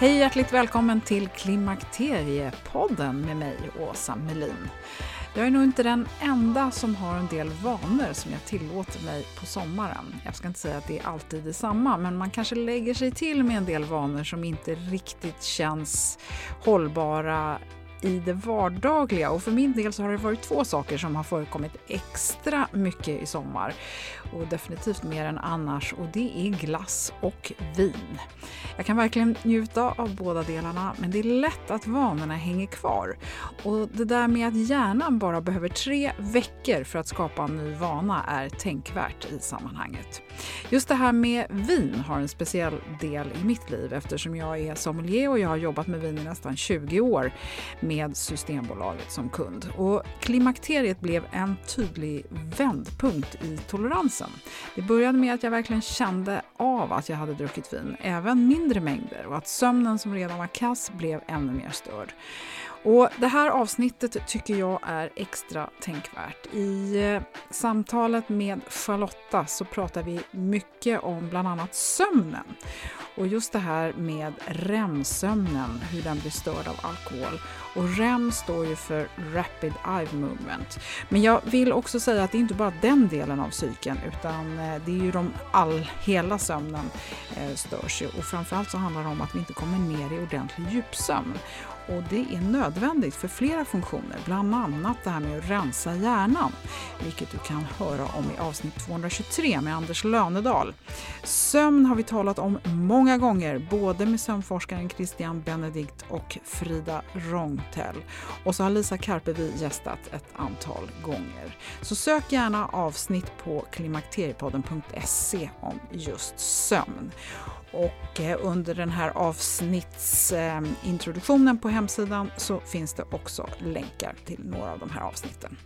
Hej hjärtligt välkommen till Klimakteriepodden med mig, Åsa Melin. Jag är nog inte den enda som har en del vanor som jag tillåter mig på sommaren. Jag ska inte säga att det är alltid detsamma, men man kanske lägger sig till med en del vanor som inte riktigt känns hållbara i det vardagliga. Och för min del så har det varit två saker som har förekommit extra mycket i sommar och definitivt mer än annars och det är glass och vin. Jag kan verkligen njuta av båda delarna men det är lätt att vanorna hänger kvar. Och det där med att hjärnan bara behöver tre veckor för att skapa en ny vana är tänkvärt i sammanhanget. Just det här med vin har en speciell del i mitt liv eftersom jag är sommelier och jag har jobbat med vin i nästan 20 år med Systembolaget som kund. Och klimakteriet blev en tydlig vändpunkt i toleransen. Det började med att jag verkligen kände av att jag hade druckit vin, även mindre mängder, och att sömnen som redan var kass blev ännu mer störd. Och det här avsnittet tycker jag är extra tänkvärt. I eh, samtalet med Charlotta så pratar vi mycket om bland annat sömnen. Och just det här med REM-sömnen, hur den blir störd av alkohol. Och REM står ju för Rapid Eye Movement. Men jag vill också säga att det är inte bara den delen av psyken, utan eh, det är ju de all, hela sömnen eh, störs ju. Och framförallt så handlar det om att vi inte kommer ner i ordentlig djupsömn. Och det är nödvändigt för flera funktioner, bland annat det här med att rensa hjärnan, vilket du kan höra om i avsnitt 223 med Anders Lönedal. Sömn har vi talat om många gånger, både med sömnforskaren Christian Benedikt och Frida Rångtell. Och så har Lisa Karpevi gästat ett antal gånger. Så sök gärna avsnitt på klimakteriepodden.se om just sömn. Och eh, under den här avsnittsintroduktionen på hemsidan så finns det också länkar till några av de här avsnitten.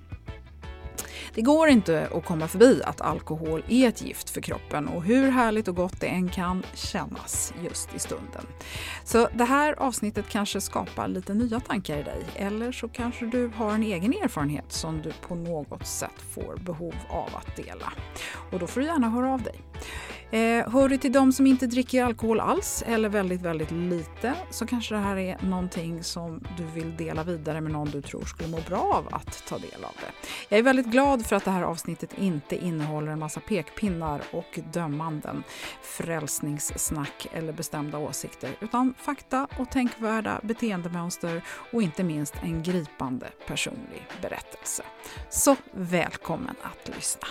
Det går inte att komma förbi att alkohol är ett gift för kroppen och hur härligt och gott det än kan kännas just i stunden. Så det här avsnittet kanske skapar lite nya tankar i dig eller så kanske du har en egen erfarenhet som du på något sätt får behov av att dela. Och då får du gärna höra av dig. Eh, hör du till de som inte dricker alkohol alls eller väldigt, väldigt lite så kanske det här är någonting som du vill dela vidare med någon du tror skulle må bra av att ta del av det. Jag är väldigt glad för att det här avsnittet inte innehåller en massa pekpinnar och dömanden, frälsningssnack eller bestämda åsikter utan fakta och tänkvärda beteendemönster och inte minst en gripande personlig berättelse. Så välkommen att lyssna!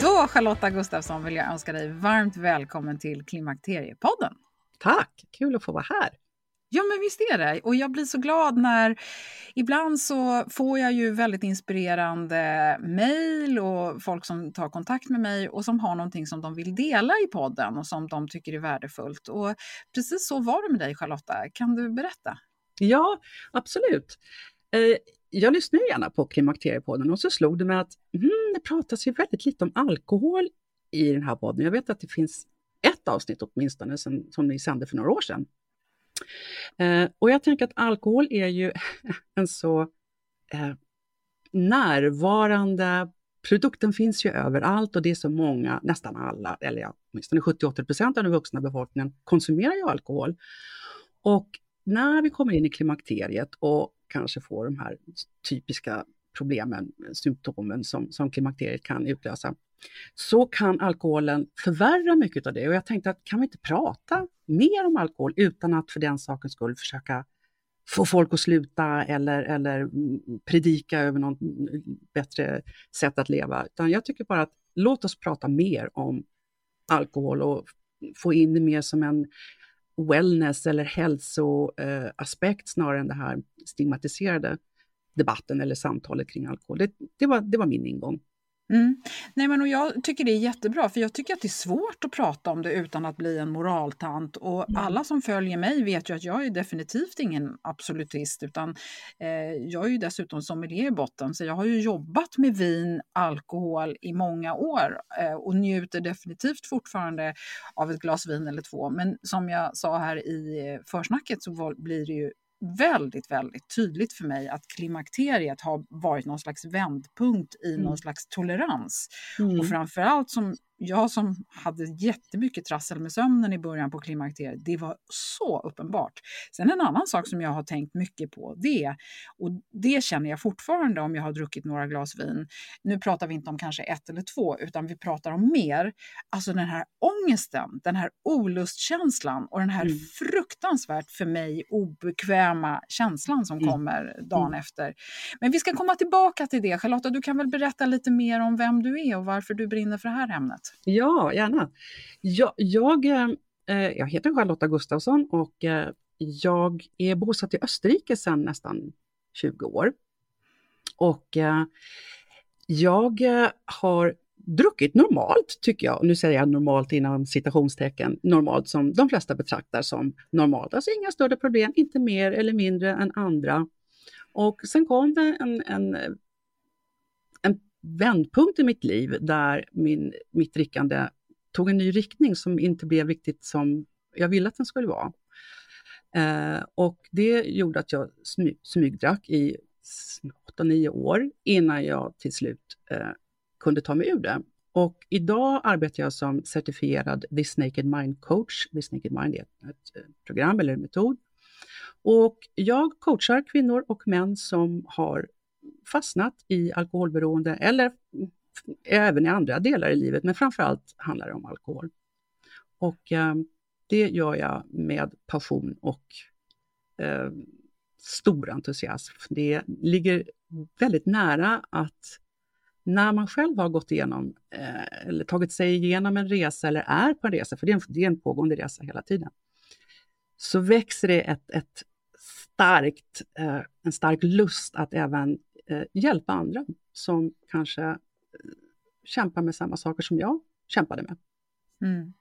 Då, Charlotta Gustafsson, vill jag önska dig varmt välkommen till Klimakteriepodden. Tack, kul att få vara här. Ja, men visst är det. Och jag blir så glad när... Ibland så får jag ju väldigt inspirerande mejl och folk som tar kontakt med mig och som har någonting som de vill dela i podden och som de tycker är värdefullt. Och precis så var det med dig, Charlotta. Kan du berätta? Ja, absolut. Eh, jag lyssnar gärna på Klimakteriepodden och så slog det mig att mm, det pratas ju väldigt lite om alkohol i den här podden. Jag vet att det finns ett avsnitt åtminstone som, som ni sände för några år sedan. Eh, och jag tänker att alkohol är ju en så eh, närvarande Produkten finns ju överallt och det är så många, nästan alla, eller ja, åtminstone 70-80 procent av den vuxna befolkningen konsumerar ju alkohol. Och när vi kommer in i klimakteriet och kanske får de här typiska problemen, symptomen som, som klimakteriet kan utlösa, så kan alkoholen förvärra mycket av det. Och jag tänkte att kan vi inte prata mer om alkohol utan att för den sakens skull försöka få folk att sluta eller, eller predika över något bättre sätt att leva. Utan jag tycker bara att låt oss prata mer om alkohol och få in det mer som en wellness eller hälsoaspekt snarare än det här stigmatiserade debatten eller samtalet kring alkohol. Det, det, var, det var min ingång. Mm. Nej, men och jag tycker det är jättebra, för jag tycker att det är svårt att prata om det utan att bli en moraltant. Och mm. alla som följer mig vet ju att jag är definitivt ingen absolutist, utan eh, jag är ju dessutom sommelier i botten, så jag har ju jobbat med vin, alkohol i många år eh, och njuter definitivt fortfarande av ett glas vin eller två. Men som jag sa här i försnacket så blir det ju väldigt, väldigt tydligt för mig att klimakteriet har varit någon slags vändpunkt i mm. någon slags tolerans. Mm. Och framförallt som jag som hade jättemycket trassel med sömnen i början på klimakteriet, det var så uppenbart. Sen en annan sak som jag har tänkt mycket på, det, och det känner jag fortfarande om jag har druckit några glas vin. Nu pratar vi inte om kanske ett eller två, utan vi pratar om mer. Alltså den här ångesten, den här olustkänslan och den här mm. fruktansvärt för mig obekväma känslan som mm. kommer dagen mm. efter. Men vi ska komma tillbaka till det. Charlotta, du kan väl berätta lite mer om vem du är och varför du brinner för det här ämnet? Ja, gärna. Jag, jag, eh, jag heter Charlotta Gustafsson och eh, jag är bosatt i Österrike sedan nästan 20 år. Och eh, jag eh, har druckit normalt, tycker jag. Nu säger jag normalt inom citationstecken, normalt som de flesta betraktar som normalt. Alltså inga större problem, inte mer eller mindre än andra. Och sen kom det en, en vändpunkt i mitt liv där min, mitt drickande tog en ny riktning som inte blev riktigt som jag ville att den skulle vara. Eh, och det gjorde att jag smy, smygdrack i 8-9 år innan jag till slut eh, kunde ta mig ur det. Och idag arbetar jag som certifierad This Naked Mind coach. This Naked Mind är ett, ett program eller en metod. Och jag coachar kvinnor och män som har fastnat i alkoholberoende eller även i andra delar i livet, men framför allt handlar det om alkohol. Och eh, det gör jag med passion och eh, stor entusiasm. Det ligger väldigt nära att när man själv har gått igenom eh, eller tagit sig igenom en resa eller är på en resa, för det är en, det är en pågående resa hela tiden, så växer det ett, ett starkt, eh, en stark lust att även eh, hjälpa andra som kanske eh, kämpar med samma saker som jag kämpade med. Mm.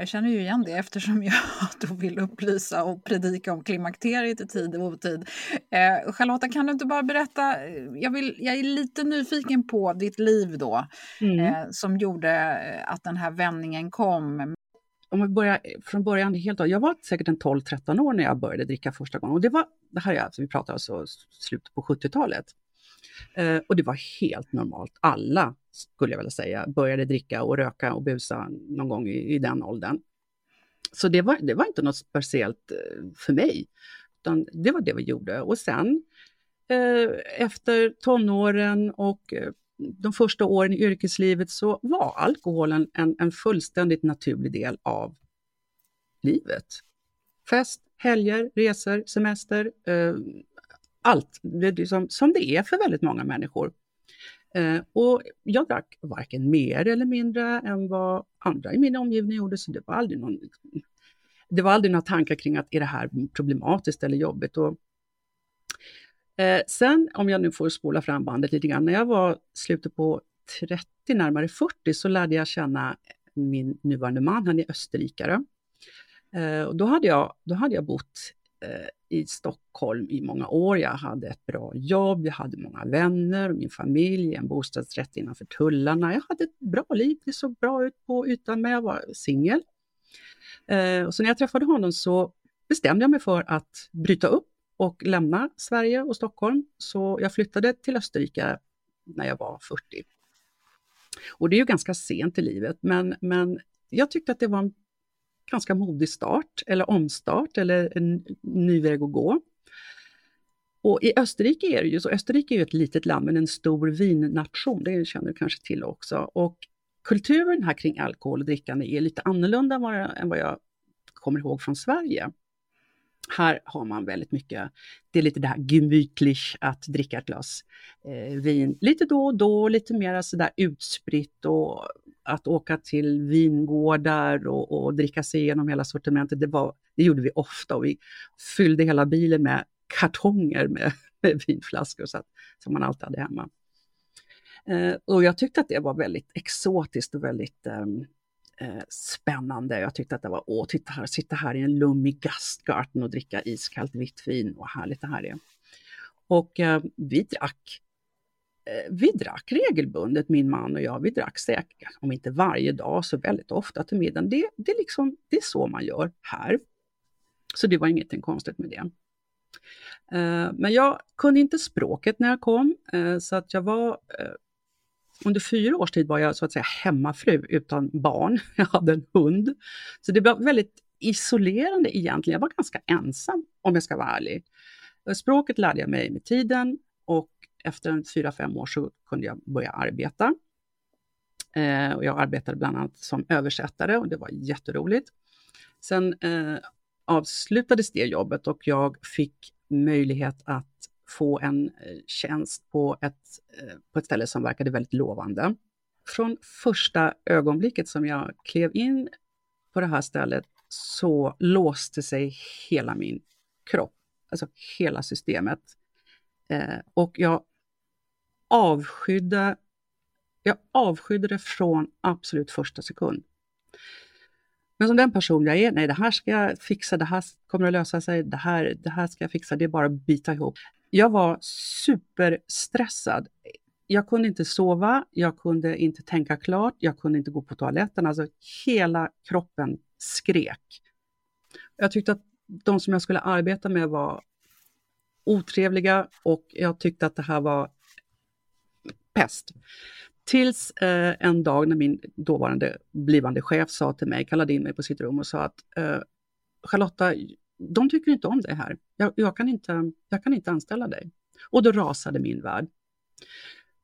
Jag känner ju igen det eftersom jag då vill upplysa och predika om klimakteriet i tid och otid. Eh, Charlotta, kan du inte bara berätta, eh, jag, vill, jag är lite nyfiken på ditt liv då, mm. eh, som gjorde eh, att den här vändningen kom. Om vi börjar från början, helt, jag var säkert en 12-13 år när jag började dricka första gången. Och det var, det här är alltså, vi pratar alltså slutet på 70-talet. Eh, och det var helt normalt. Alla, skulle jag vilja säga, började dricka och röka och busa någon gång i, i den åldern. Så det var, det var inte något speciellt eh, för mig, utan det var det vi gjorde. Och sen eh, efter tonåren och eh, de första åren i yrkeslivet så var alkoholen en, en fullständigt naturlig del av livet. Fest, helger, resor, semester, eh, allt, det som, som det är för väldigt många människor. Eh, och jag drack varken mer eller mindre än vad andra i min omgivning gjorde, så det var aldrig någon det var aldrig några tankar kring att är det här problematiskt eller jobbigt. Och, eh, sen, om jag nu får spola fram bandet lite grann, när jag var slutet på 30, närmare 40, så lärde jag känna min nuvarande man, han är österrikare. Eh, och då, hade jag, då hade jag bott Eh, i Stockholm i många år. Jag hade ett bra jobb, jag hade många vänner, min familj, en bostadsrätt innanför tullarna. Jag hade ett bra liv, det såg bra ut på ytan, men jag var singel. Eh, och så när jag träffade honom så bestämde jag mig för att bryta upp och lämna Sverige och Stockholm. Så jag flyttade till Österrike när jag var 40. Och det är ju ganska sent i livet, men, men jag tyckte att det var en ganska modig start eller omstart eller en ny väg att gå. Och i Österrike är det ju så, Österrike är ju ett litet land men en stor vinnation, det känner du kanske till också. Och kulturen här kring alkohol och drickande är lite annorlunda än vad jag kommer ihåg från Sverige. Här har man väldigt mycket, det är lite det här gemütlich att dricka ett glas eh, vin lite då och då, lite mer sådär utspritt och att åka till vingårdar och, och dricka sig igenom hela sortimentet, det, var, det gjorde vi ofta och vi fyllde hela bilen med kartonger med, med vinflaskor så att, som man alltid hade hemma. Eh, och jag tyckte att det var väldigt exotiskt och väldigt ehm, eh, spännande. Jag tyckte att det var, åh, titta här, sitta här i en lummig gastgarten och dricka iskallt vitt vin, vad härligt det här är. Och eh, vi drack Eh, vi drack regelbundet, min man och jag. Vi drack säkert, om inte varje dag, så väldigt ofta till middagen. Det, det, är liksom, det är så man gör här. Så det var ingenting konstigt med det. Eh, men jag kunde inte språket när jag kom, eh, så att jag var under fyra års tid var jag så att säga hemmafru utan barn. Jag hade en hund. Så det var väldigt isolerande egentligen. Jag var ganska ensam om jag ska vara ärlig. Språket lärde jag mig med tiden efter fyra, fem år så kunde jag börja arbeta. Eh, och jag arbetade bland annat som översättare och det var jätteroligt. Sen eh, avslutades det jobbet och jag fick möjlighet att få en eh, tjänst på ett, eh, på ett ställe som verkade väldigt lovande. Från första ögonblicket som jag klev in på det här stället så låste sig hela min kropp, alltså hela systemet. Eh, och jag avskydde, jag avskydde det från absolut första sekund. Men som den person jag är, nej det här ska jag fixa, det här kommer att lösa sig, det här, det här ska jag fixa, det är bara att bita ihop. Jag var superstressad. Jag kunde inte sova, jag kunde inte tänka klart, jag kunde inte gå på toaletten. Alltså hela kroppen skrek. Jag tyckte att de som jag skulle arbeta med var otrevliga och jag tyckte att det här var pest. Tills eh, en dag när min dåvarande blivande chef sa till mig, kallade in mig på sitt rum och sa att eh, Charlotta, de tycker inte om dig här. Jag, jag, kan inte, jag kan inte anställa dig. Och då rasade min värld.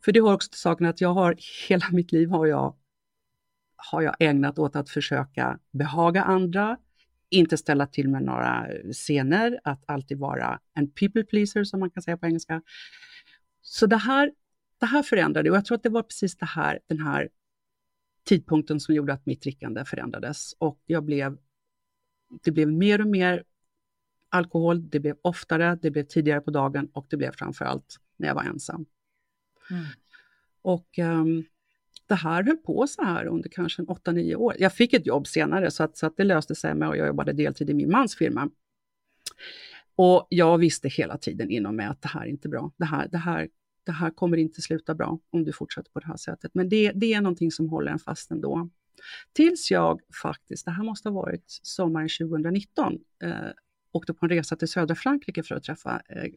För det har också till saken att jag har, hela mitt liv har jag, har jag ägnat åt att försöka behaga andra, inte ställa till med några scener, att alltid vara en people pleaser som man kan säga på engelska. Så det här, det här förändrade och jag tror att det var precis det här, den här tidpunkten som gjorde att mitt drickande förändrades och jag blev, det blev mer och mer alkohol, det blev oftare, det blev tidigare på dagen och det blev framförallt när jag var ensam. Mm. Och um, det här höll på så här under kanske 8-9 år. Jag fick ett jobb senare så att, så att det löste sig med och jag jobbade deltid i min mans firma. Och jag visste hela tiden inom mig att det här är inte bra. Det här, det här, det här kommer inte sluta bra om du fortsätter på det här sättet. Men det, det är någonting som håller en fast ändå. Tills jag faktiskt, det här måste ha varit sommaren 2019, eh, åkte på en resa till södra Frankrike för att träffa eh,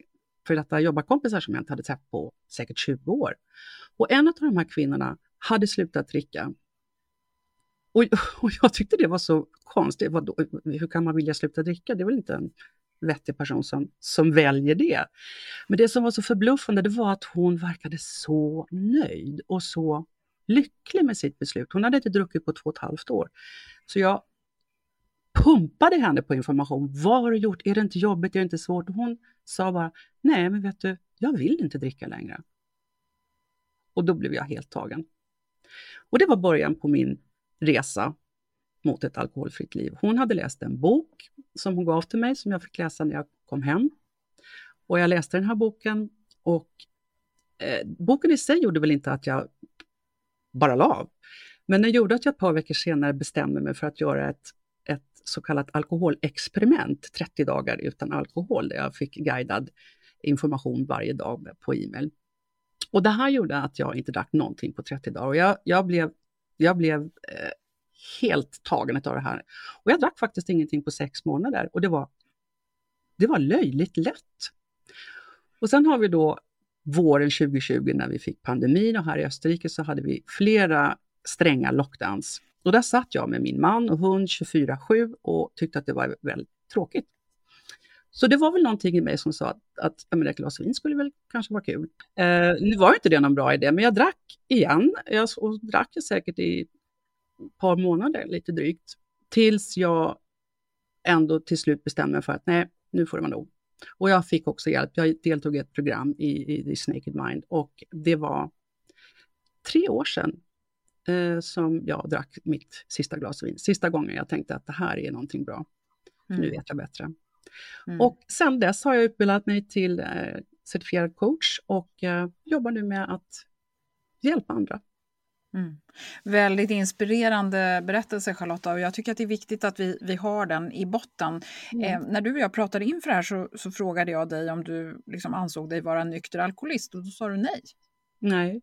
för detta jobbarkompisar som jag inte hade träffat på säkert 20 år. Och en av de här kvinnorna hade slutat dricka. Och, och jag tyckte det var så konstigt. Vadå, hur kan man vilja sluta dricka? Det är väl inte en vettig person som, som väljer det. Men det som var så förbluffande det var att hon verkade så nöjd och så lycklig med sitt beslut. Hon hade inte druckit på två och ett halvt år. Så jag pumpade henne på information. Vad har du gjort? Är det inte jobbigt? Är det inte svårt? Och hon sa bara, nej men vet du, jag vill inte dricka längre. Och då blev jag helt tagen. Och det var början på min resa mot ett alkoholfritt liv. Hon hade läst en bok som hon gav till mig, som jag fick läsa när jag kom hem. Och jag läste den här boken och eh, boken i sig gjorde väl inte att jag bara la av. Men den gjorde att jag ett par veckor senare bestämde mig för att göra ett så kallat alkoholexperiment, 30 dagar utan alkohol, där jag fick guidad information varje dag på e-mail. Och det här gjorde att jag inte drack någonting på 30 dagar och jag, jag blev, jag blev eh, helt tagen av det här. Och jag drack faktiskt ingenting på sex månader och det var, det var löjligt lätt. Och sen har vi då våren 2020 när vi fick pandemin och här i Österrike så hade vi flera stränga lockdowns. Och där satt jag med min man och hund 24-7 och tyckte att det var väldigt tråkigt. Så det var väl någonting i mig som sa att, att ett glas vin skulle väl kanske vara kul. Eh, nu var inte det någon bra idé, men jag drack igen. Jag och drack jag säkert i ett par månader, lite drygt. Tills jag ändå till slut bestämde mig för att nej, nu får det vara nog. Och jag fick också hjälp. Jag deltog i ett program i, i, i Snaked Mind och det var tre år sedan eh, som jag drack mitt sista glas vin. Sista gången jag tänkte att det här är någonting bra. Mm. Nu vet jag bättre. Mm. Och sen dess har jag utbildat mig till eh, certifierad coach och eh, jobbar nu med att hjälpa andra. Mm. Väldigt inspirerande berättelse Charlotta och jag tycker att det är viktigt att vi, vi har den i botten. Mm. Eh, när du och jag pratade inför det här så, så frågade jag dig om du liksom ansåg dig vara nykter alkoholist och då sa du nej. Nej,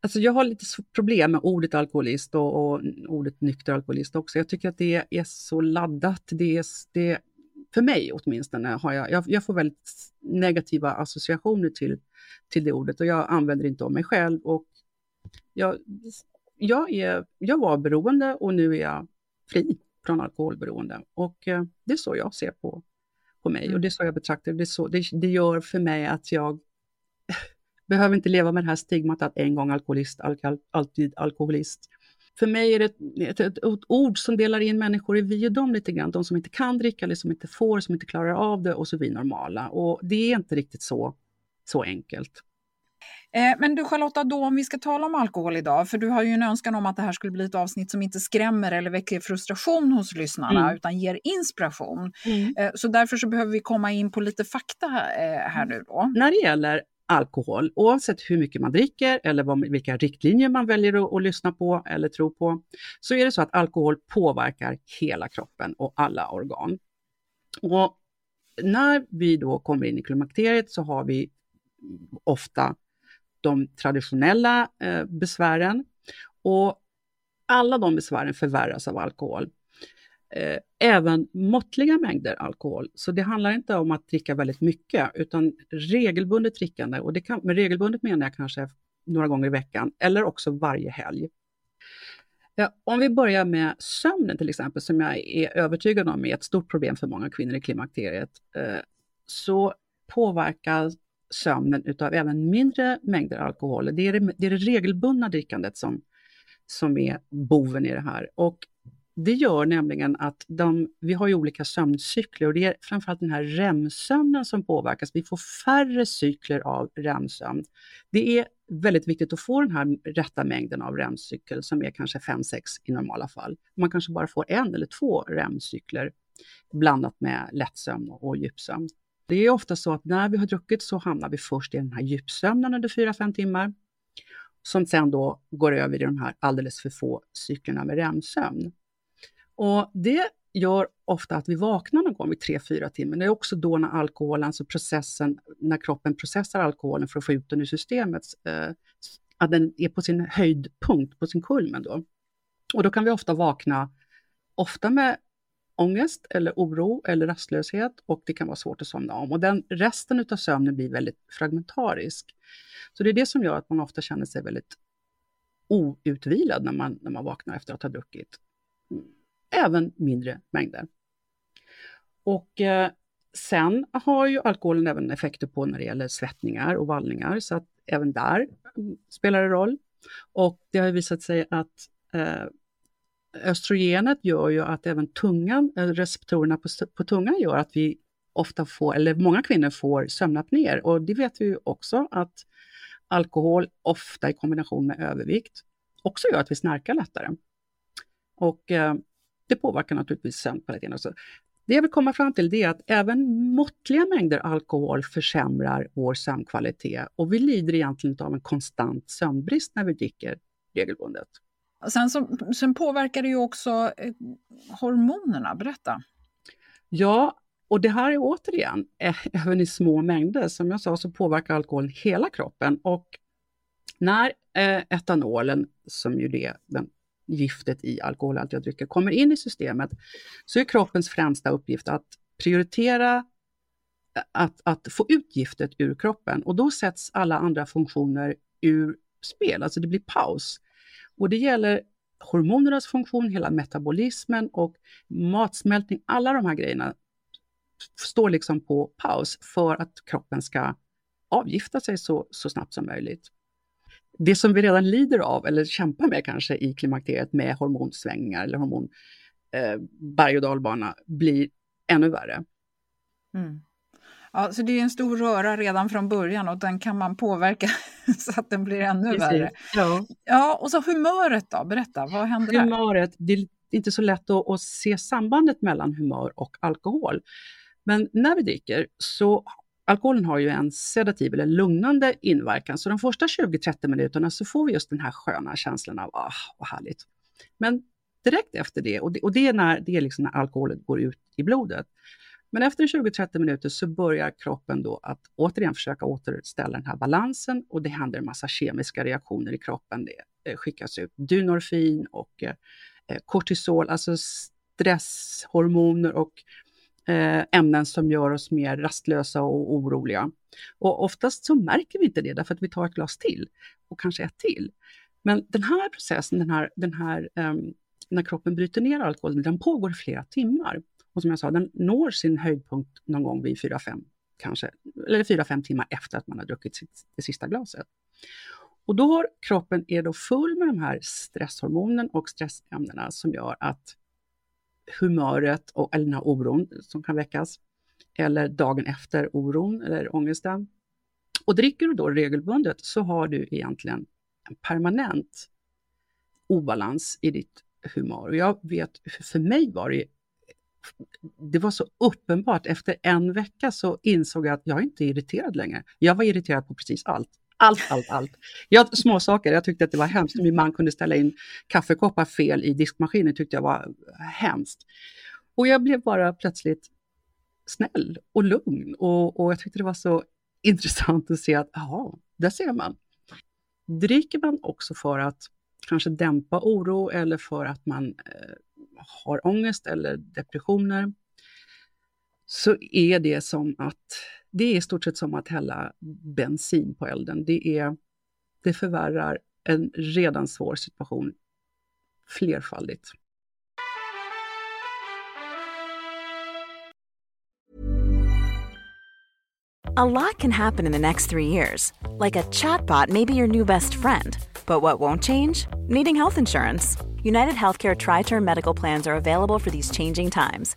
alltså jag har lite problem med ordet alkoholist och, och ordet nykter alkoholist också. Jag tycker att det är så laddat. Det är, det, för mig åtminstone, har jag, jag, jag får väldigt negativa associationer till, till det ordet och jag använder inte om mig själv. Och jag, jag, är, jag var beroende och nu är jag fri från alkoholberoende. Och eh, det är så jag ser på, på mig mm. och det är så jag betraktar det. Så, det, det gör för mig att jag behöver inte leva med det här stigmat att en gång alkoholist, alkohol, alltid alkoholist. För mig är det ett, ett, ett, ett, ord som delar in människor i vi och dem lite grann. De som inte kan dricka, eller som inte får, som inte klarar av det och så vi normala. Och det är inte riktigt så, så enkelt. Eh, men du Charlotta, då om vi ska tala om alkohol idag, för du har ju en önskan om att det här skulle bli ett avsnitt som inte skrämmer eller väcker frustration hos lyssnarna, mm. utan ger inspiration. Mm. Eh, så därför så behöver vi komma in på lite fakta eh, här nu då. När det gäller alkohol, oavsett hur mycket man dricker eller vad, vilka riktlinjer man väljer att, att, lyssna på eller tro på, så är det så att alkohol påverkar hela kroppen och alla organ. Och när vi då kommer in i klimakteriet så har vi ofta de traditionella eh, besvären och alla de besvären förvärras av alkohol. Eh, även måttliga mängder alkohol. Så det handlar inte om att dricka väldigt mycket, utan regelbundet drickande. Och det kan, med regelbundet menar jag kanske några gånger i veckan, eller också varje helg. Ja, om vi börjar med sömnen till exempel, som jag är övertygad om är ett stort problem för många kvinnor i klimakteriet, eh, så påverkas sömnen utav även mindre mängder alkohol. Det är det, det är det regelbundna drickandet som, som är boven i det här. Och det gör nämligen att de, vi har ju olika sömncykler och det är framförallt den här REM-sömnen som påverkas. Vi får färre cykler av REM-sömn. Det är väldigt viktigt att få den här rätta mängden av REM-cykel som är kanske 5-6 i normala fall. Man kanske bara får en eller två REM-cykler blandat med lättsömn och djupsömn. Det är ofta så att när vi har druckit så hamnar vi först i den här djupsömnen under 4-5 timmar som sen då går över i de här alldeles för få cyklerna med REM-sömn. Och det gör ofta att vi vaknar någon gång vid 3-4 timmar. Det är också då när alkoholen, alltså processen, när kroppen processar alkoholen för att få ut den ur systemet, eh, att den är på sin höjdpunkt, på sin kulmen då. Och då kan vi ofta vakna, ofta med ångest eller oro eller rastlöshet och det kan vara svårt att somna om. Och den resten av sömnen blir väldigt fragmentarisk. Så det är det som gör att man ofta känner sig väldigt outvilad när man, när man vaknar efter att ha druckit även mindre mängder. Och eh, sen har ju alkoholen även effekter på när det gäller svettningar och vallningar, så att även där mm, spelar det roll. Och det har visat sig att eh, östrogenet gör ju att även tungan, eh, receptorerna på, på tungan gör att vi ofta får, eller många kvinnor får sömnapnéer. Och det vet vi ju också att alkohol, ofta i kombination med övervikt, också gör att vi snarkar lättare. Och eh, det påverkar naturligtvis sömnkvaliteten. Det jag vill komma fram till är att även måttliga mängder alkohol försämrar vår sömnkvalitet och vi lider egentligen av en konstant sömnbrist när vi dricker regelbundet. Sen, så, sen påverkar det ju också eh, hormonerna, berätta. Ja, och det här är återigen, eh, även i små mängder, som jag sa så påverkar alkoholen hela kroppen och när eh, etanolen, som ju är den giftet i alkoholhaltiga drycker kommer in i systemet så är kroppens främsta uppgift att prioritera eh, att, att få ut giftet ur kroppen och då sätts alla andra funktioner ur spel, alltså det blir paus. Och det gäller hormonernas funktion, hela metabolismen och matsmältning, alla de här grejerna står liksom på paus för att kroppen ska avgifta sig så, så snabbt som möjligt. Det som vi redan lider av, eller kämpar med kanske i klimakteriet med hormonsvängningar eller hormon eh, berg och dalbana, blir ännu värre. Mm. Ja, så det är en stor röra redan från början och den kan man påverka så att den blir ännu Precis. värre. Ja. ja, och så humöret då, berätta, vad händer där? Humöret, det är inte så lätt att, att se sambandet mellan humör och alkohol. Men när vi dricker så alkoholen har ju en sedativ eller lugnande inverkan, så de första 20-30 minuterna så får vi just den här sköna känslan av ah, vad härligt. Men direkt efter det, och det, och det är när, det är liksom när alkoholen går ut i blodet, men efter 20-30 minuter så börjar kroppen då att återigen försöka återställa den här balansen och det händer en massa kemiska reaktioner i kroppen. Det eh, skickas ut dynorfin och eh, eh, kortisol, alltså stresshormoner och Eh, ämnen som gör oss mer rastlösa och oroliga. Och oftast så märker vi inte det därför att vi tar ett glas till och kanske ett till. Men den här processen, den här, den här um, när kroppen bryter ner alkoholen, den pågår i flera timmar. Och som jag sa, den når sin höjdpunkt någon gång vid 4-5 kanske, eller 4-5 timmar efter att man har druckit sitt, det sista glaset. Och då har kroppen är då full med de här stresshormonen och stressämnena som gör att humöret och, eller den här oron som kan väckas, eller dagen efter oron eller ångesten. Och dricker du då regelbundet så har du egentligen en permanent obalans i ditt humör. Och jag vet, för mig var det det var så uppenbart. Efter en vecka så insåg jag att jag inte är irriterad längre. Jag var irriterad på precis allt. Allt, allt, allt. Jag, små saker. jag tyckte att det var hemskt. Min man kunde ställa in kaffekoppar fel i diskmaskinen, tyckte jag var hemskt. Och jag blev bara plötsligt snäll och lugn och, och jag tyckte det var så intressant att se att, jaha, där ser man. Dricker man också för att kanske dämpa oro eller för att man eh, har ångest eller depressioner så är det som att det är i stort sett som att hälla bensin på elden. Det, är, det förvärrar en redan svår situation flerfaldigt. A lot can happen in the next three years. Like a chatbot may be your new best friend. But what won't change? Needing health insurance. United Healthcare Tri Term Medical Plans are available for these changing times.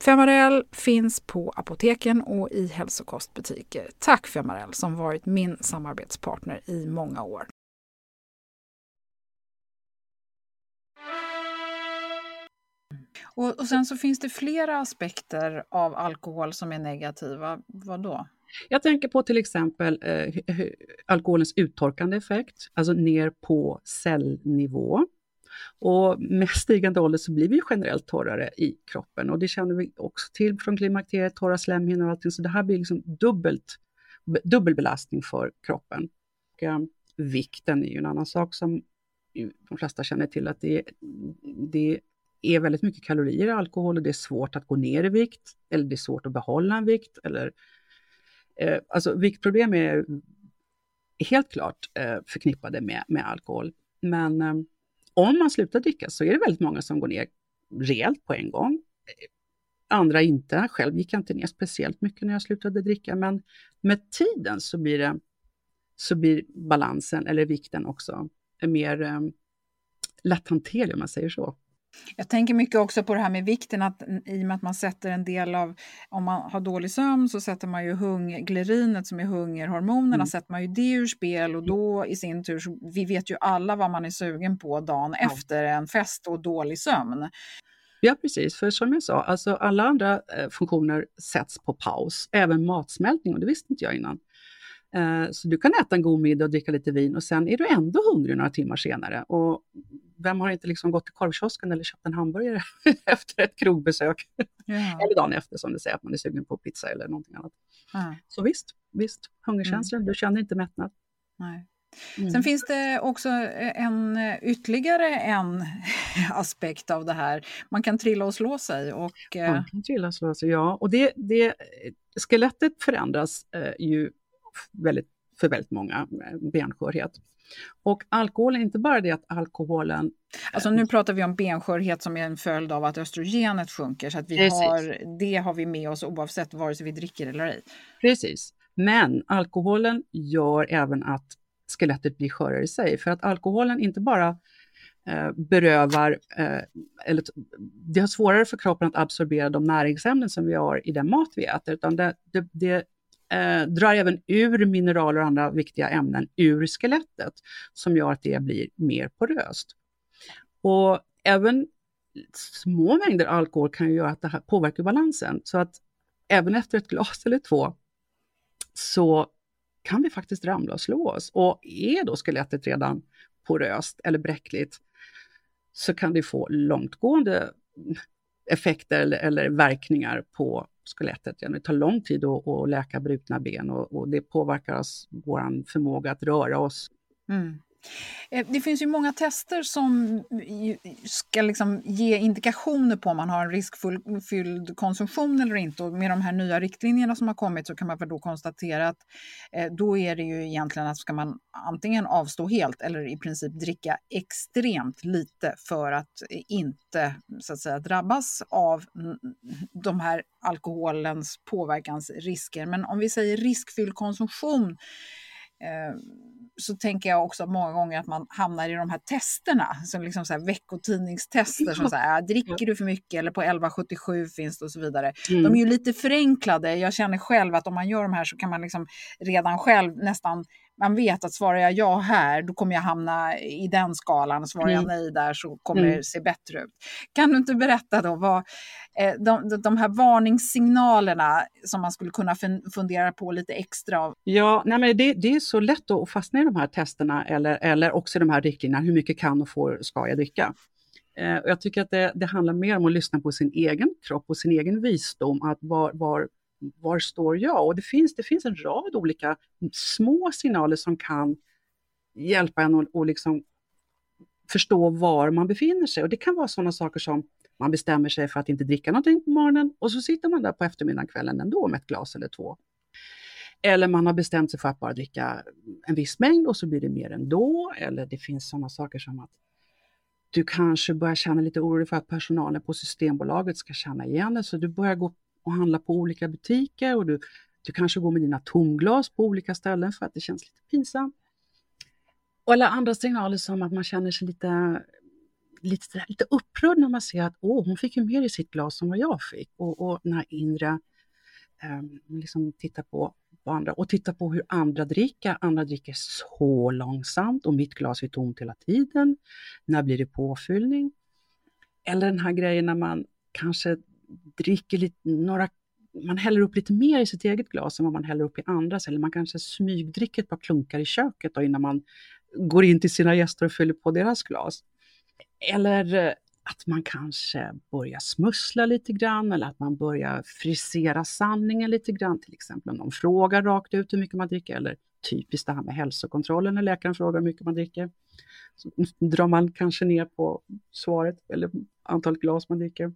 Femarel finns på apoteken och i hälsokostbutiker. Tack Femarel som varit min samarbetspartner i många år. Och, och sen så finns det flera aspekter av alkohol som är negativa. Vad då? Jag tänker på till exempel eh, alkoholens uttorkande effekt, alltså ner på cellnivå. Och med stigande ålder så blir vi generellt torrare i kroppen och det känner vi också till från klimakteriet, torra slemhinnor och allting. Så det här blir liksom dubbelt, dubbel belastning för kroppen. Och, eh, vikten är ju en annan sak som de flesta känner till att det, det är väldigt mycket kalorier i alkohol och det är svårt att gå ner i vikt eller det är svårt att behålla en vikt eller Eh, alltså viktproblem är helt klart eh, förknippade med, med alkohol. Men eh, om man slutar dricka så är det väldigt många som går ner rejält på en gång. Andra inte. Själv gick jag inte ner speciellt mycket när jag slutade dricka, men med tiden så blir, det, så blir balansen, eller vikten också, mer um, lätthanterlig om man säger så. Jag tänker mycket också på det här med vikten, att i och med att man sätter en del av, om man har dålig sömn så sätter man ju hunglerinet som är hungerhormonerna, mm. sätter man ju det ur spel och då i sin tur, så, vi vet ju alla vad man är sugen på dagen ja. efter en fest och dålig sömn. Ja, precis. För som jag sa, alltså alla andra eh, funktioner sätts på paus, även matsmältning, och det visste inte jag innan. Eh, så du kan äta en god middag och dricka lite vin och sen är du ändå hungrig några timmar senare. Och vem har inte liksom gått till korvkiosken eller köpt en hamburgare efter ett krogbesök? Ja. eller dagen efter som du säger, att man är sugen på pizza eller någonting annat. Ja. Så visst, visst, hungerkänslor, mm. du känner inte mättnad. Nej. Mm. Sen finns det också en, ytterligare en aspekt av det här. Man kan trilla och slå sig. Och, Man eh, kan trilla och slå sig, ja. Och det, det, skelettet förändras eh, ju väldigt, för väldigt många, eh, benskörhet. Och alkohol är inte bara det att alkoholen... Alltså nu pratar vi om benskörhet som är en följd av att östrogenet sjunker, så att vi har, det har vi med oss oavsett vare sig vi dricker eller ej. Precis, men alkoholen gör även att skelettet blir skörare i sig, för att alkoholen inte bara eh, berövar, eh, eller det har svårare för kroppen att absorbera de näringsämnen som vi har i den mat vi äter, utan det, det, det eh, drar även ur mineraler och andra viktiga ämnen ur skelettet som gör att det blir mer poröst. Och även små mängder alkohol kan ju göra att det här påverkar balansen. Så att även efter ett glas eller två så kan vi faktiskt ramla och slå oss. Och är då skelettet redan poröst eller bräckligt så kan det få långtgående effekter eller, eller verkningar på skelettet. Det tar lång tid att, att läka brutna ben och, och det påverkar oss, vår förmåga att röra oss. Mm. Eh, det finns ju många tester som ska liksom ge indikationer på om man har en riskfylld konsumtion eller inte. Och med de här nya riktlinjerna som har kommit så kan man då konstatera att eh, då är det ju egentligen att ska man antingen avstå helt eller i princip dricka extremt lite för att inte så att säga, drabbas av de här alkoholens påverkansrisker. Men om vi säger riskfylld konsumtion så tänker jag också många gånger att man hamnar i de här testerna, som liksom så här veckotidningstester som så här, äh, dricker du för mycket eller på 1177 finns det och så vidare. Mm. De är ju lite förenklade. Jag känner själv att om man gör de här så kan man liksom redan själv nästan man vet att svarar jag ja här, då kommer jag hamna i den skalan. Svarar jag mm. nej där så kommer mm. det se bättre ut. Kan du inte berätta då vad eh, de, de här varningssignalerna som man skulle kunna fundera på lite extra? Ja, nej men det, det är så lätt att fastna i de här testerna eller, eller också de här riktlinjerna. Hur mycket kan och får ska jag dricka? Eh, jag tycker att det, det handlar mer om att lyssna på sin egen kropp och sin egen visdom. Att var, var var står jag? Och det finns, det finns en rad olika små signaler som kan hjälpa en att liksom förstå var man befinner sig. Och det kan vara sådana saker som man bestämmer sig för att inte dricka någonting på morgonen och så sitter man där på eftermiddagen, kvällen ändå med ett glas eller två. Eller man har bestämt sig för att bara dricka en viss mängd och så blir det mer ändå. Eller det finns sådana saker som att du kanske börjar känna lite oro för att personalen på Systembolaget ska känna igen dig, så du börjar gå och handla på olika butiker och du, du kanske går med dina tomglas på olika ställen för att det känns lite pinsamt. Och alla andra signaler som att man känner sig lite, lite, lite upprörd när man ser att Åh, hon fick ju mer i sitt glas än vad jag fick. Och, och den här inre, eh, liksom titta på, på andra och titta på hur andra dricker. Andra dricker så långsamt och mitt glas är tomt hela tiden. När blir det påfyllning? Eller den här grejen när man kanske dricker lite, några, man häller upp lite mer i sitt eget glas än vad man häller upp i andras, eller man kanske smygdricker ett par klunkar i köket då, innan man går in till sina gäster och fyller på deras glas. Eller eh, att man kanske börjar smussla lite grann eller att man börjar frisera sanningen lite grann, till exempel om de frågar rakt ut hur mycket man dricker eller typiskt det här med hälsokontrollen när läkaren frågar hur mycket man dricker. Så drar man kanske ner på svaret eller antalet glas man dricker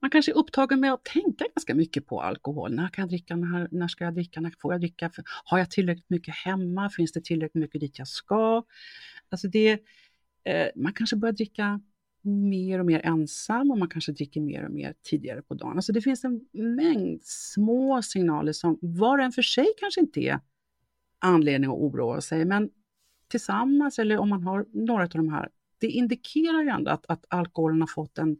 man kanske är upptagen med att tänka ganska mycket på alkohol. När kan jag dricka? När, när ska jag dricka? När får jag dricka? Har jag tillräckligt mycket hemma? Finns det tillräckligt mycket dit jag ska? Alltså det, eh, man kanske börjar dricka mer och mer ensam och man kanske dricker mer och mer tidigare på dagen. Alltså det finns en mängd små signaler som var och en för sig kanske inte är anledning att oroa sig, men tillsammans eller om man har några av de här, det indikerar ju ändå att, att alkoholen har fått en,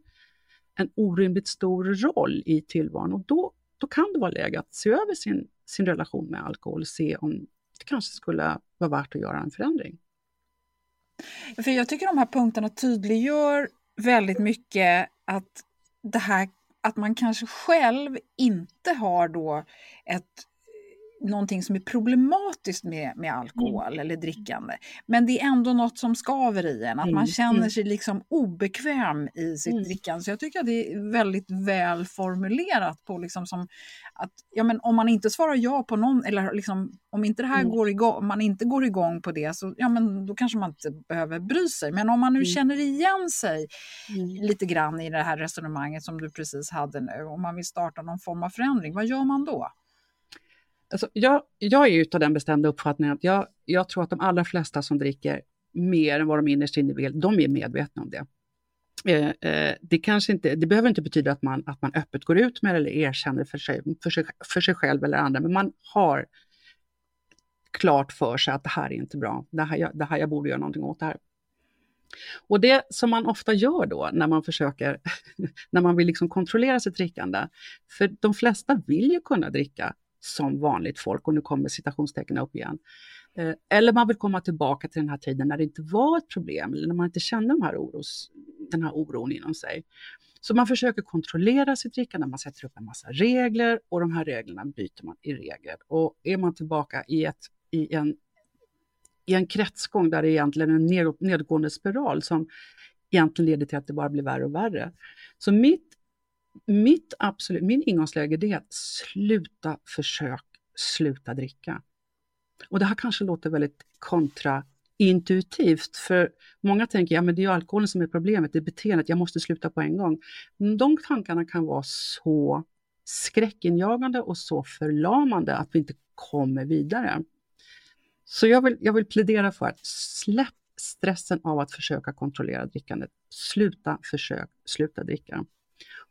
en orimligt stor roll i tillvaron och då, då kan det vara läge att se över sin, sin relation med alkohol och se om det kanske skulle vara värt att göra en förändring. För jag tycker de här punkterna tydliggör väldigt mycket att det här att man kanske själv inte har då ett någonting som är problematiskt med, med alkohol mm. eller drickande. Men det är ändå något som skaver i en, att mm. man känner mm. sig liksom obekväm i sitt mm. drickande. Så jag tycker att det är väldigt väl formulerat på liksom som att ja, men om man inte svarar ja på någon, eller liksom, om inte det här mm. går igång, man inte går igång på det, så ja, men då kanske man inte behöver bry sig. Men om man nu mm. känner igen sig lite grann i det här resonemanget som du precis hade nu, om man vill starta någon form av förändring, vad gör man då? Alltså, jag, jag är av den bestämda uppfattningen att jag, jag tror att de allra flesta som dricker mer än vad de innerst inne vill, de är medvetna om det. Eh, eh, det, kanske inte, det behöver inte betyda att man, att man öppet går ut med det eller erkänner för sig, för, sig, för sig själv eller andra, men man har klart för sig att det här är inte bra. Det här, jag, det här jag borde göra någonting åt det här. Och det som man ofta gör då när man försöker, när man vill liksom kontrollera sitt drickande, för de flesta vill ju kunna dricka som vanligt folk och nu kommer citationstecknen upp igen. Eh, eller man vill komma tillbaka till den här tiden när det inte var ett problem, eller när man inte kände de här oros, den här oron inom sig. Så man försöker kontrollera sitt drickande, man sätter upp en massa regler och de här reglerna byter man i regel. Och är man tillbaka i, ett, i, en, i en kretsgång där det egentligen är en nedåtgående nedgående spiral som egentligen leder till att det bara blir värre och värre. Så mitt mitt absolut, min ingångsläge är att sluta försök, sluta dricka. Och det här kanske låter väldigt kontraintuitivt, för många tänker ja men det är alkoholen som är problemet, det är beteendet, jag måste sluta på en gång. De tankarna kan vara så skräckinjagande och så förlamande att vi inte kommer vidare. Så jag vill, jag vill plädera för att släpp stressen av att försöka kontrollera drickandet. Sluta försök, sluta dricka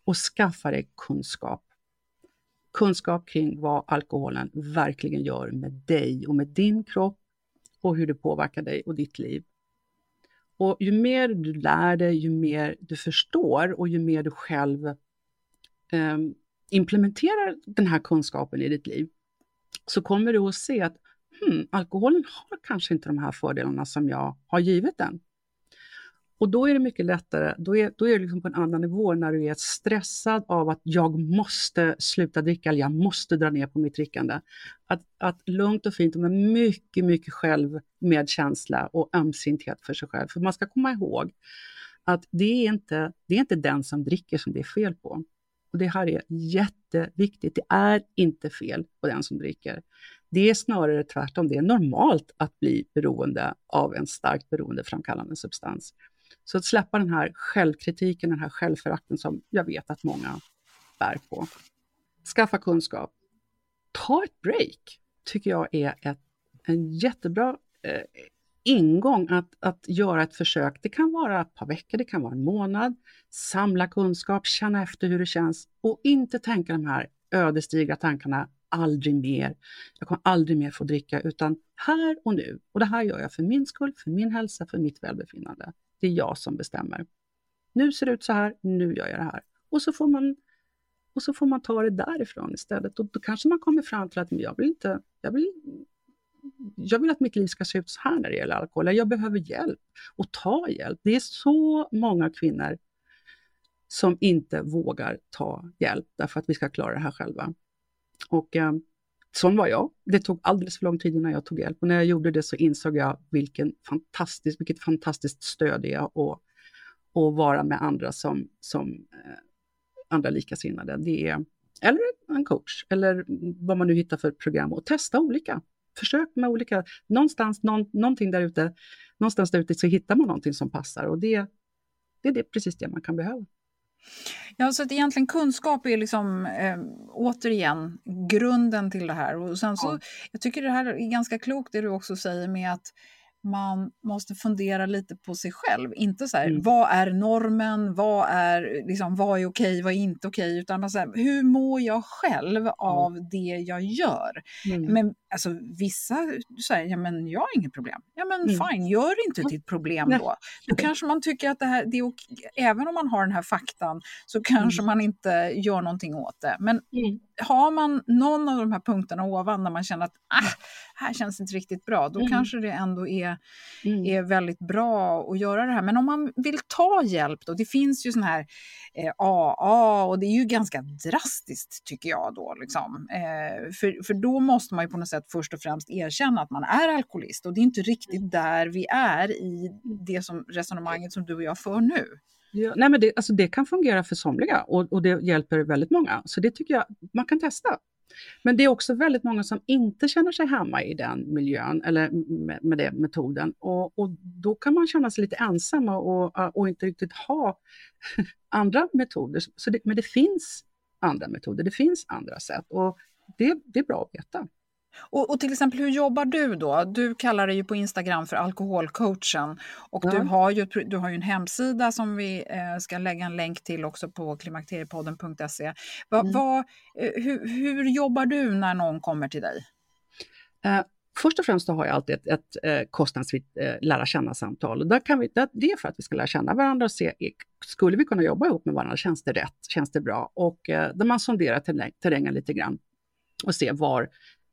och skaffa dig kunskap. Kunskap kring vad alkoholen verkligen gör med dig och med din kropp och hur det påverkar dig och ditt liv. Och ju mer du lär dig, ju mer du förstår och ju mer du själv eh, implementerar den här kunskapen i ditt liv, så kommer du att se att hmm, alkoholen har kanske inte de här fördelarna som jag har givit den. Och då är det mycket lättare, då är, då är det liksom på en annan nivå när du är stressad av att jag måste sluta dricka eller jag måste dra ner på mitt drickande. Att, att lugnt och fint och med mycket, mycket självmedkänsla och ömsinthet för sig själv. För man ska komma ihåg att det är inte, det är inte den som dricker som det är fel på. Och det här är jätteviktigt. Det är inte fel på den som dricker. Det är snarare tvärtom. Det är normalt att bli beroende av en starkt beroendeframkallande substans. Så att släppa den här självkritiken, den här självförakten som jag vet att många bär på. Skaffa kunskap. Ta ett break, tycker jag är ett, en jättebra eh, ingång att, att göra ett försök. Det kan vara ett par veckor, det kan vara en månad. Samla kunskap, känna efter hur det känns och inte tänka de här ödesdigra tankarna aldrig mer. Jag kommer aldrig mer få dricka, utan här och nu. Och det här gör jag för min skull, för min hälsa, för mitt välbefinnande. Det är jag som bestämmer. Nu ser det ut så här, nu gör jag det här. Och så får man, och så får man ta det därifrån istället. Och då kanske man kommer fram till att jag vill inte, jag vill, jag vill att mitt liv ska se ut så här när det gäller alkohol. Jag behöver hjälp och ta hjälp. Det är så många kvinnor som inte vågar ta hjälp därför att vi ska klara det här själva. Och eh, sån var jag. Det tog alldeles för lång tid innan jag tog hjälp och när jag gjorde det så insåg jag vilken fantastisk, vilket fantastiskt stöd det är att, att vara med andra som, som eh, andra likasinnade. Det är, eller en coach, eller vad man nu hittar för program och testa olika. Försök med olika, någonstans, någon, någonting där ute, någonstans där ute så hittar man någonting som passar och det, det är det, precis det man kan behöva. Ja, så att egentligen kunskap är liksom eh, återigen grunden till det här. Och sen så, ja. Jag tycker det här är ganska klokt det du också säger med att man måste fundera lite på sig själv. Inte så här, mm. vad är normen, vad är, liksom, vad är okej, vad är inte okej, utan så här, hur mår jag själv av mm. det jag gör? Mm. Men alltså, vissa säger, ja men jag har inget problem. Ja men mm. fine, gör inte ett problem då. Då kanske man tycker att det här, det är okej. även om man har den här faktan så kanske mm. man inte gör någonting åt det. Men mm. har man någon av de här punkterna ovan där man känner att ah, här känns inte riktigt bra, då kanske det ändå är, är väldigt bra att göra det här. Men om man vill ta hjälp då, det finns ju sån här eh, AA och det är ju ganska drastiskt tycker jag då. Liksom. Eh, för, för då måste man ju på något sätt först och främst erkänna att man är alkoholist och det är inte riktigt där vi är i det som resonemanget som du och jag för nu. Ja, nej men det, alltså det kan fungera för somliga och, och det hjälper väldigt många, så det tycker jag man kan testa. Men det är också väldigt många som inte känner sig hemma i den miljön eller med, med den metoden och, och, då kan man känna sig lite ensam och, och inte riktigt ha andra metoder. Så det, men det finns andra metoder, det finns andra sätt och det, det är bra att veta. Och, och, till exempel, hur jobbar du då? Du kallar dig ju på Instagram för alkoholcoachen och ja. du, har ju, du har ju en hemsida som vi eh, ska lägga en länk till också på klimakteriepodden.se. Va, mm. va, eh, hur, hur, jobbar du när någon kommer till dig? Uh, först och främst har jag alltid ett, ett eh, kostnadsfritt eh, lära känna-samtal. Där kan vi, det är för att vi ska lära känna varandra och se, skulle vi kunna jobba ihop med varandra? Känns det rätt? Känns det bra? Och eh, där man sonderar terrängen lite grann och ser var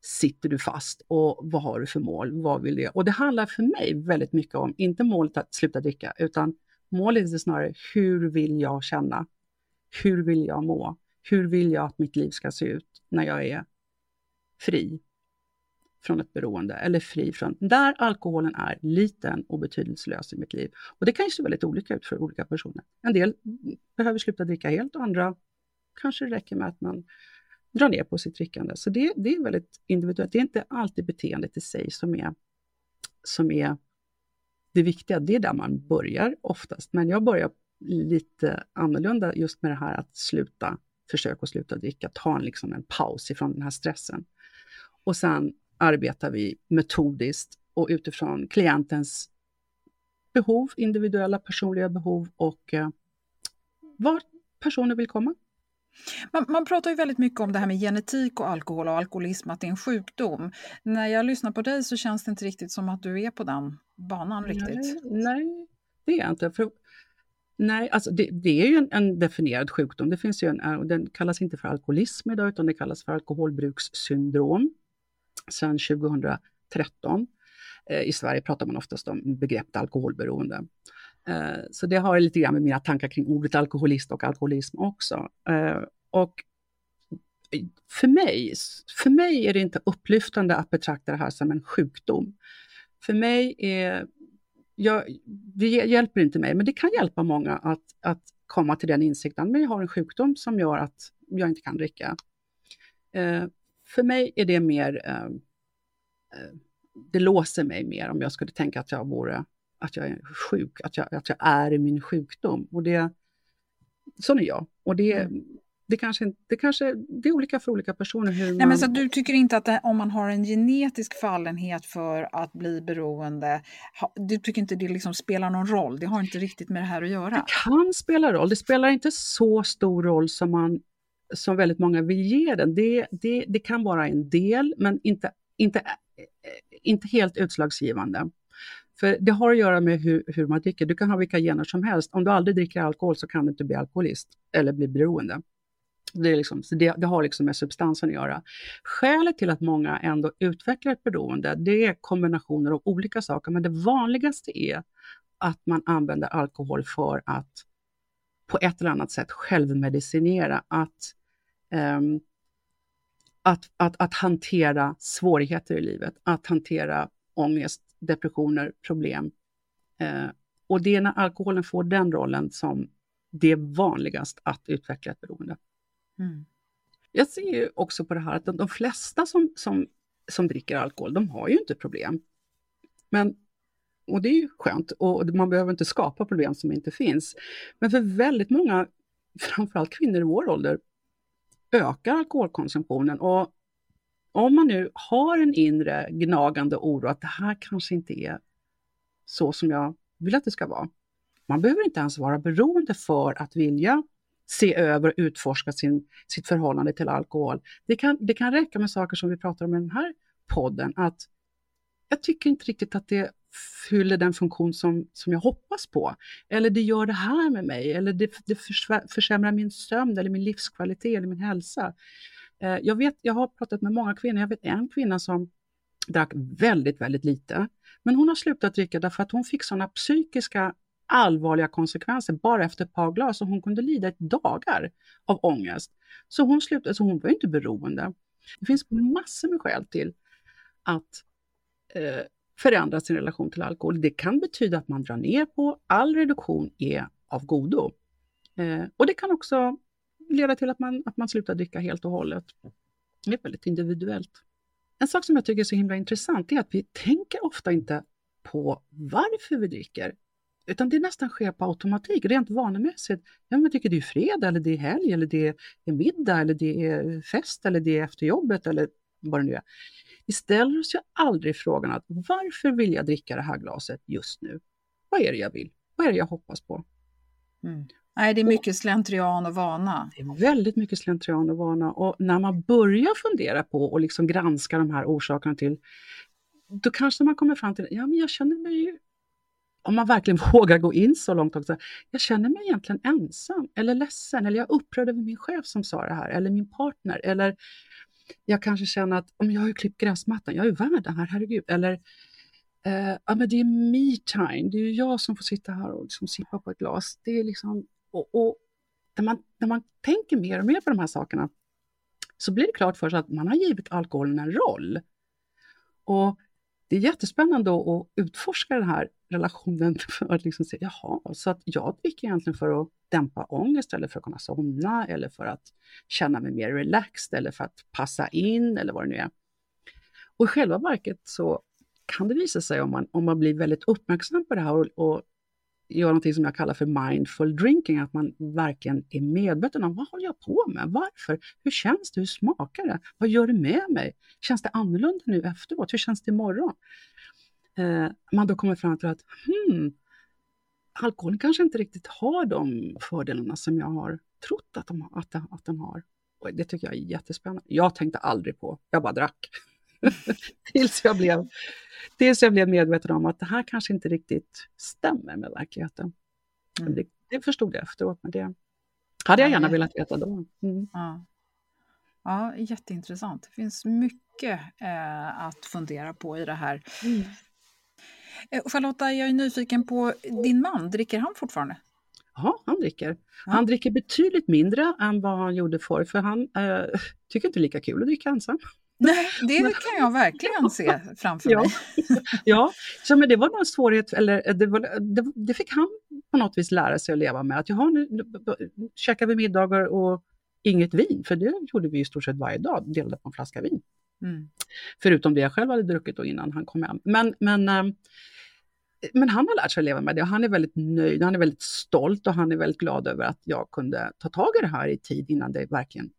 sitter du fast och vad har du för mål? Vad vill du Och det handlar för mig väldigt mycket om, inte målet att sluta dricka, utan målet är snarare hur vill jag känna? Hur vill jag må? Hur vill jag att mitt liv ska se ut när jag är fri från ett beroende eller fri från där alkoholen är liten och betydelselös i mitt liv. Och det kan ju se väldigt olika ut för olika personer. En del behöver sluta dricka helt och andra kanske det räcker med att man dra ner på sitt drickande. Så det, det är väldigt individuellt. Det är inte alltid beteendet i sig som är, som är det viktiga. Det är där man börjar oftast. Men jag börjar lite annorlunda just med det här att sluta, försöka att sluta dricka, ta en, liksom en paus ifrån den här stressen. Och sen arbetar vi metodiskt och utifrån klientens behov, individuella personliga behov och eh, vart personen vill komma. Man, man, pratar ju väldigt mycket om det här med genetik och alkohol och alkoholism, att det är en sjukdom. När jag lyssnar på dig så känns det inte riktigt som att du är på den banan riktigt. Nej, nej det är jag inte. För, nej, alltså det, det är ju en, en, definierad sjukdom. Det finns ju en, den kallas inte för alkoholism idag, utan det kallas för alkoholbrukssyndrom sedan 2013. Eh, I Sverige pratar man oftast om begreppet alkoholberoende. Eh, så det har lite grann med mina tankar kring ordet alkoholist och alkoholism också. Eh, och för mig, för mig är det inte upplyftande att betrakta det här som en sjukdom. För mig är, jag, det hjälper inte mig, men det kan hjälpa många att, att komma till den insikten, men jag har en sjukdom som gör att jag inte kan dricka. Eh, för mig är det mer, det låser mig mer om jag skulle tänka att jag vore att jag är sjuk, att jag, att jag är i min sjukdom. Och det, sån är jag. Och det, mm. det, kanske, det, kanske, det är olika för olika personer. Hur Nej, man... men så du tycker inte att det, om man har en genetisk fallenhet för att bli beroende, du tycker inte det liksom spelar någon roll? Det har inte riktigt med det här att göra? Det kan spela roll. Det spelar inte så stor roll som, man, som väldigt många vill ge den. Det, det, det kan vara en del, men inte, inte, inte helt utslagsgivande. För det har att göra med hur, hur, man dricker. Du kan ha vilka gener som helst. Om du aldrig dricker alkohol så kan du inte bli alkoholist eller bli beroende. Det, är liksom, så det, det, har liksom med substansen att göra. Skälet till att många ändå utvecklar ett beroende, det är kombinationer av olika saker, men det vanligaste är att man använder alkohol för att på ett eller annat sätt självmedicinera, att, um, att, att, att hantera svårigheter i livet, att hantera ångest, depressioner, problem. Eh, och det är när alkoholen får den rollen som det är vanligast att utveckla ett beroende. Mm. Jag ser ju också på det här att de, de flesta som, som, som dricker alkohol, de har ju inte problem. Men, och det är ju skönt och man behöver inte skapa problem som inte finns. Men för väldigt många framförallt kvinnor i vår ålder ökar alkoholkonsumtionen. Och om man nu har en inre gnagande oro att det här kanske inte är så som jag vill att det ska vara. Man behöver inte ens vara beroende för att vilja se över och utforska sin, sitt förhållande till alkohol. Det kan, det kan räcka med saker som vi pratar om i den här podden, att jag tycker inte riktigt att det fyller den funktion som, som jag hoppas på. Eller det gör det här med mig, eller det, det försämrar min sömn, eller min livskvalitet, eller min hälsa. Eh, jag, vet, jag har pratat med många kvinnor, jag vet en kvinna som drack väldigt, väldigt lite. Men hon har slutat dricka därför att hon fick sådana psykiska allvarliga konsekvenser bara efter ett par glas och hon kunde lida i dagar av ångest. Så hon slutade, så alltså hon var inte beroende. Det finns massor med skäl till att eh, förändra sin relation till alkohol. Det kan betyda att man drar ner på, all reduktion är av godo. Eh, och det kan också leda till att man, att man slutar dricka helt och hållet. Det är väldigt individuellt. En sak som jag tycker är så himla intressant är att vi tänker ofta inte på varför vi dricker, utan det nästan sker på automatik, rent vanemässigt. Ja, men jag tycker det är fredag, eller det är helg, eller det är middag, eller det är fest, eller det är efter jobbet, eller vad det nu är. Vi ställer oss ju aldrig frågan att varför vill jag dricka det här glaset just nu? Vad är det jag vill? Vad är det jag hoppas på? Mm. Nej, det är mycket slentrian och vana. Det är väldigt mycket slentrian och vana. Och när man börjar fundera på och liksom granska de här orsakerna till, då kanske man kommer fram till, ja men jag känner mig om man verkligen vågar gå in så långt också, jag känner mig egentligen ensam eller ledsen eller jag är upprörd över min chef som sa det här eller min partner eller jag kanske känner att om jag har ju klippt gräsmattan, jag är ju värd det här, herregud. Eller eh, ja, men det är me time, det är ju jag som får sitta här och liksom sippa på ett glas. Det är liksom, och, och när, man, när man tänker mer och mer på de här sakerna så blir det klart för sig att man har givit alkoholen en roll. Och det är jättespännande att utforska den här relationen för att liksom se, jaha, så att jag dricker egentligen för att dämpa ångest eller för att kunna somna eller för att känna mig mer relaxed eller för att passa in eller vad det nu är. Och i själva verket så kan det visa sig om man, om man blir väldigt uppmärksam på det här och, och gör någonting som jag kallar för mindful drinking, att man verkligen är medveten om vad håller jag på med? Varför? Hur känns det? Hur smakar det? Vad gör det med mig? Känns det annorlunda nu efteråt? Hur känns det imorgon? Eh, man då kommer fram till att hmm, alkoholen kanske inte riktigt har de fördelarna som jag har trott att, de, att, att den har. Och det tycker jag är jättespännande. Jag tänkte aldrig på, jag bara drack. tills, jag blev, tills jag blev medveten om att det här kanske inte riktigt stämmer med verkligheten. Mm. Det, det, förstod jag efteråt, men det hade jag gärna velat veta då. Mm. Ja. ja, jätteintressant. Det finns mycket eh, att fundera på i det här. Mm. Eh, Charlotta, jag är nyfiken på din man, dricker han fortfarande? Ja, han dricker. Ja. Han dricker betydligt mindre än vad han gjorde förr, för han äh, tycker inte lika kul att dricka ensam. Nej, det kan jag verkligen se framför ja. mig. ja, så, men det var någon svårighet, eller det, var, det, det, fick han på något vis lära sig att leva med. Att jaha, nu, nu käkar vi middagar och inget vin, för det gjorde vi i stort sett varje dag, delade på en flaska vin. Mm. Förutom det jag själv hade druckit då innan han kom hem. Men, men ähm, men han har lärt sig att leva med det och han är väldigt nöjd, han är väldigt stolt och han är väldigt glad över att jag kunde ta tag i det här i tid innan det verkligen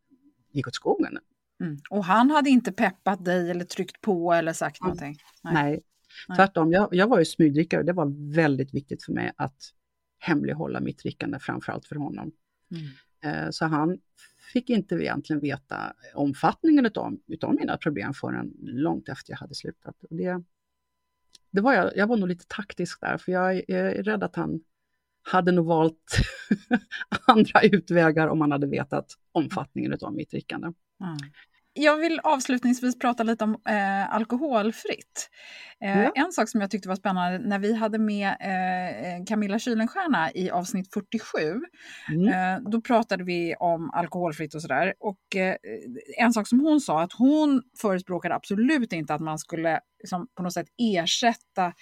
gick åt skogen. Mm. Och han hade inte peppat dig eller tryckt på eller sagt mm. någonting? Nej, Nej. tvärtom. Jag, jag var ju smygdrickare och det var väldigt viktigt för mig att hemlighålla mitt drickande, framförallt för honom. Mm. Eh, så han fick inte egentligen veta omfattningen utav, utav mina problem förrän långt efter jag hade slutat. Och det, det var jag, jag var nog lite taktisk där, för jag, jag är rädd att han hade nog valt andra utvägar om han hade vetat omfattningen av mitt drickande. Mm. Jag vill avslutningsvis prata lite om eh, alkoholfritt. Eh, ja. En sak som jag tyckte var spännande när vi hade med eh, Camilla Kylenstierna i avsnitt 47. Mm. Eh, då pratade vi om alkoholfritt och sådär. Och eh, en sak som hon sa att hon förespråkade absolut inte att man skulle liksom, på något sätt ersätta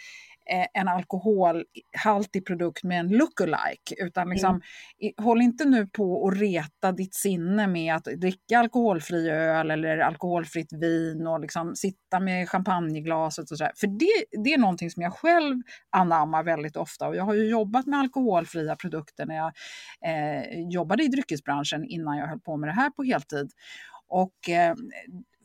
en alkoholhaltig produkt med en lookalike. Utan liksom, mm. håll inte nu på och reta ditt sinne med att dricka alkoholfri öl eller alkoholfritt vin och liksom sitta med champagneglaset och sådär. För det, det är någonting som jag själv anammar väldigt ofta och jag har ju jobbat med alkoholfria produkter när jag eh, jobbade i dryckesbranschen innan jag höll på med det här på heltid. Och eh,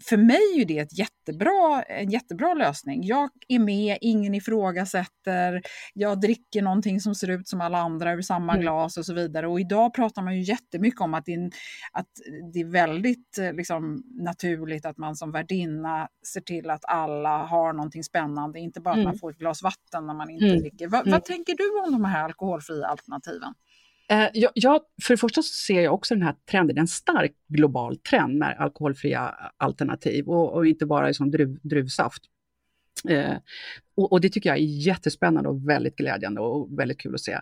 för mig är det ett jättebra, en jättebra lösning. Jag är med, ingen ifrågasätter, jag dricker någonting som ser ut som alla andra ur samma mm. glas och så vidare. Och idag pratar man ju jättemycket om att det är, att det är väldigt eh, liksom, naturligt att man som värdinna ser till att alla har någonting spännande, inte bara att mm. man får ett glas vatten när man inte mm. dricker. Va, vad mm. tänker du om de här alkoholfria alternativen? Eh, jag, jag, för det första så ser jag också den här trenden, en stark global trend med alkoholfria alternativ och, och inte bara liksom druv, druvsaft. Eh, och, och, det tycker jag är jättespännande och väldigt glädjande och väldigt kul att se.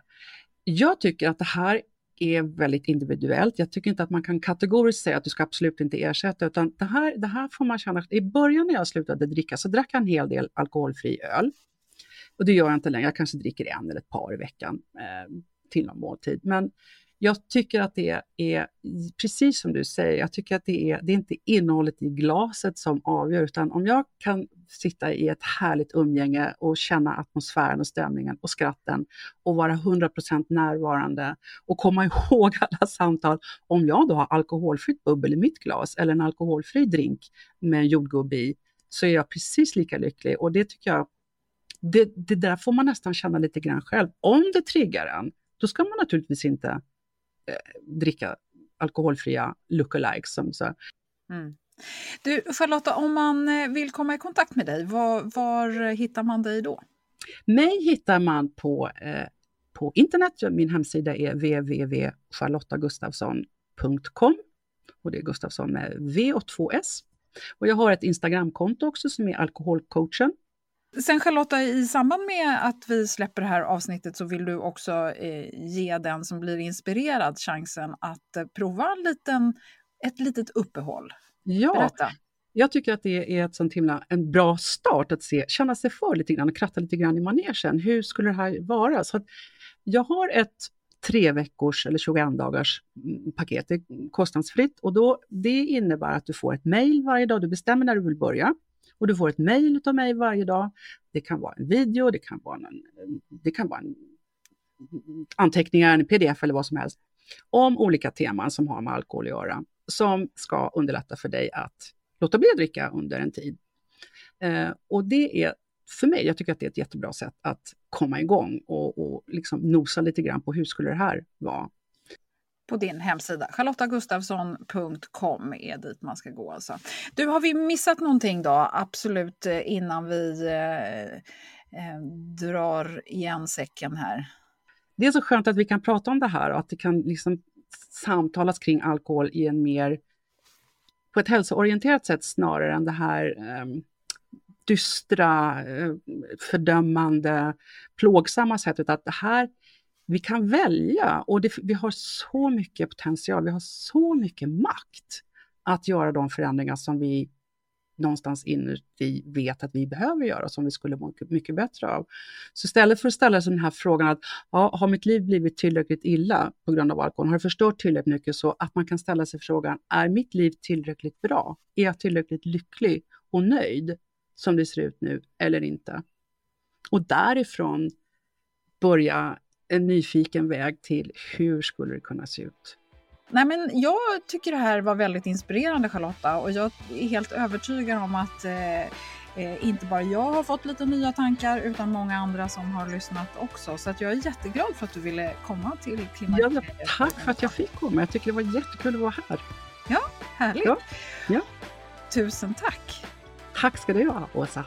Jag tycker att det här är väldigt individuellt. Jag tycker inte att man kan kategoriskt säga att du ska absolut inte ersätta, utan det här, det här får man känna. I början när jag slutade dricka så drack jag en hel del alkoholfri öl. Och det gör jag inte längre, jag kanske dricker en eller ett par i veckan. Eh, till någon måltid. Men jag tycker att det är, precis som du säger, jag tycker att det är, det är inte innehållet i glaset som avgör, utan om jag kan sitta i ett härligt umgänge och känna atmosfären och stämningen och skratten och vara 100% närvarande och komma ihåg alla samtal. Om jag då har alkoholfritt bubbel i mitt glas eller en alkoholfri drink med en jordgubbe i, så är jag precis lika lycklig och det tycker jag det, det där får man nästan känna lite grann själv. Om det triggar en, då ska man naturligtvis inte eh, dricka alkoholfria lookalikes. Som så. Mm. Du Charlotta, om man eh, vill komma i kontakt med dig, var, var hittar man dig då? Mig hittar man på, eh, på internet. Min hemsida är www.charlottagustafsson.com och det är Gustafsson med V och två S. Och jag har ett Instagramkonto också som är alkoholcoachen Sen Charlotta, i samband med att vi släpper det här avsnittet så vill du också eh, ge den som blir inspirerad chansen att eh, prova en liten, ett litet uppehåll. Ja, Berätta. jag tycker att det är ett sånt himla, en bra start att se, känna sig för lite grann och kratta lite grann i manegen. Hur skulle det här vara? Så jag har ett tre veckors eller 21 dagars mm, paket, det är kostnadsfritt och då, det innebär att du får ett mejl varje dag, du bestämmer när du vill börja och du får ett mejl av mig varje dag. Det kan vara en video, det kan vara någon, eh, det kan vara en mm, anteckningar, en pdf eller vad som helst om olika teman som har med alkohol att göra, som ska underlätta för dig att låta bli att dricka under en tid. Eh, och det är för mig, jag tycker att det är ett jättebra sätt att komma igång och, och liksom nosa lite grann på hur skulle det här vara på din hemsida. charlottagustafsson.com är dit man ska gå. Alltså. Du, har vi missat någonting då, absolut eh, innan vi eh, eh, drar igen säcken här? Det är så skönt att vi kan prata om det här och att det kan liksom samtalas kring alkohol i en mer på ett hälsoorienterat sätt snarare än det här ehm, eh, dystra, fördömande, plågsamma sättet. Att det här vi kan välja och det, vi har så mycket potential, vi har så mycket makt att göra de förändringar som vi någonstans inuti vet att vi behöver göra som vi skulle må mycket bättre av. Så istället för att ställa sig den här frågan att ja, har mitt liv blivit tillräckligt illa på grund av alkohol? Har det förstört tillräckligt mycket? Så att man kan ställa sig frågan, är mitt liv tillräckligt bra? Är jag tillräckligt lycklig och nöjd som det ser ut nu eller inte? Och därifrån börja en nyfiken väg till hur skulle det kunna se ut. Nej, men jag tycker det här var väldigt inspirerande Charlotta och jag är helt övertygad om att eh, eh, inte bara jag har fått lite nya tankar utan många andra som har lyssnat också. Så att jag är jätteglad för att du ville komma till Klimakteriet. Ja, tack för att jag fick komma. Jag tycker det var jättekul att vara här. Ja, härligt. Ja. ja. Tusen tack. Tack ska du ha, Åsa.